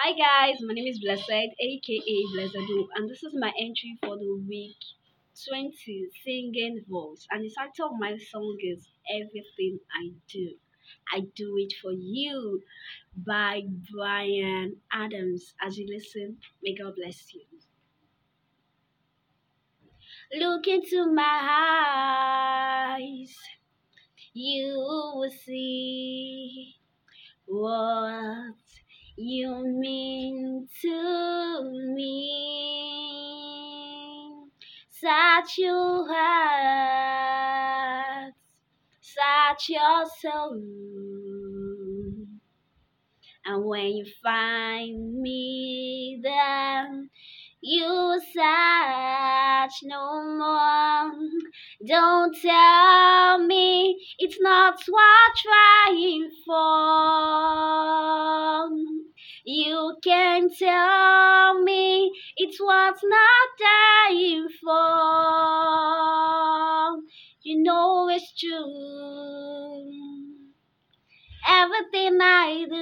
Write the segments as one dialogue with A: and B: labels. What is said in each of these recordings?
A: Hi guys, my name is Blessed, aka Blessed, and this is my entry for the week 20 singing voice. And the title of my song is Everything I Do. I Do It For You by Bryan Adams. As you listen, may God bless you. Look into my eyes, you will see Such your heart, such your soul. And when you find me, then you search no more. Don't tell me it's not what trying for. You can tell me it's what's not dying for. You know it's true. Everything I do,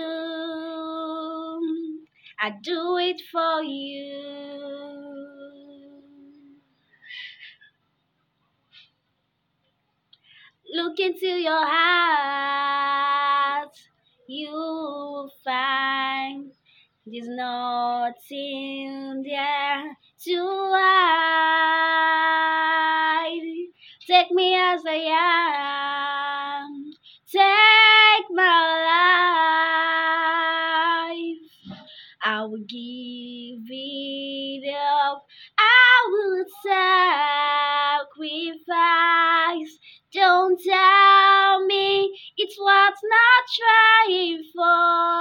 A: I do it for you. Look into your heart, you there's nothing there to hide. Take me as I am. Take my life. I will give it up. I will sacrifice. Don't tell me it's what's not trying for.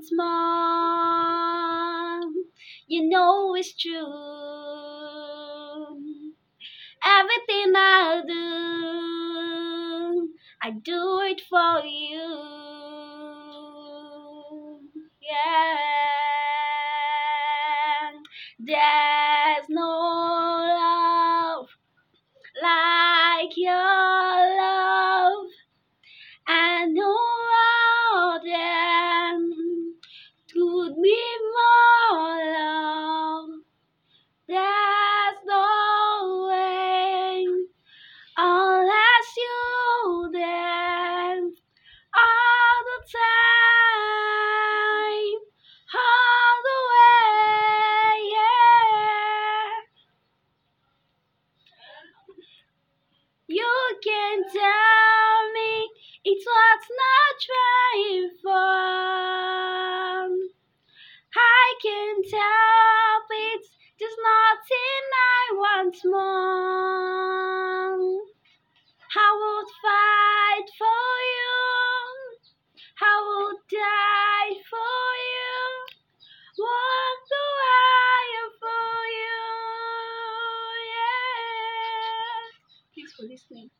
A: Want more. You know it's true. Everything I do, I do it for you. Yeah. There's no can tell me it's what's not trying for. I can't help it. There's nothing I want more. for listening.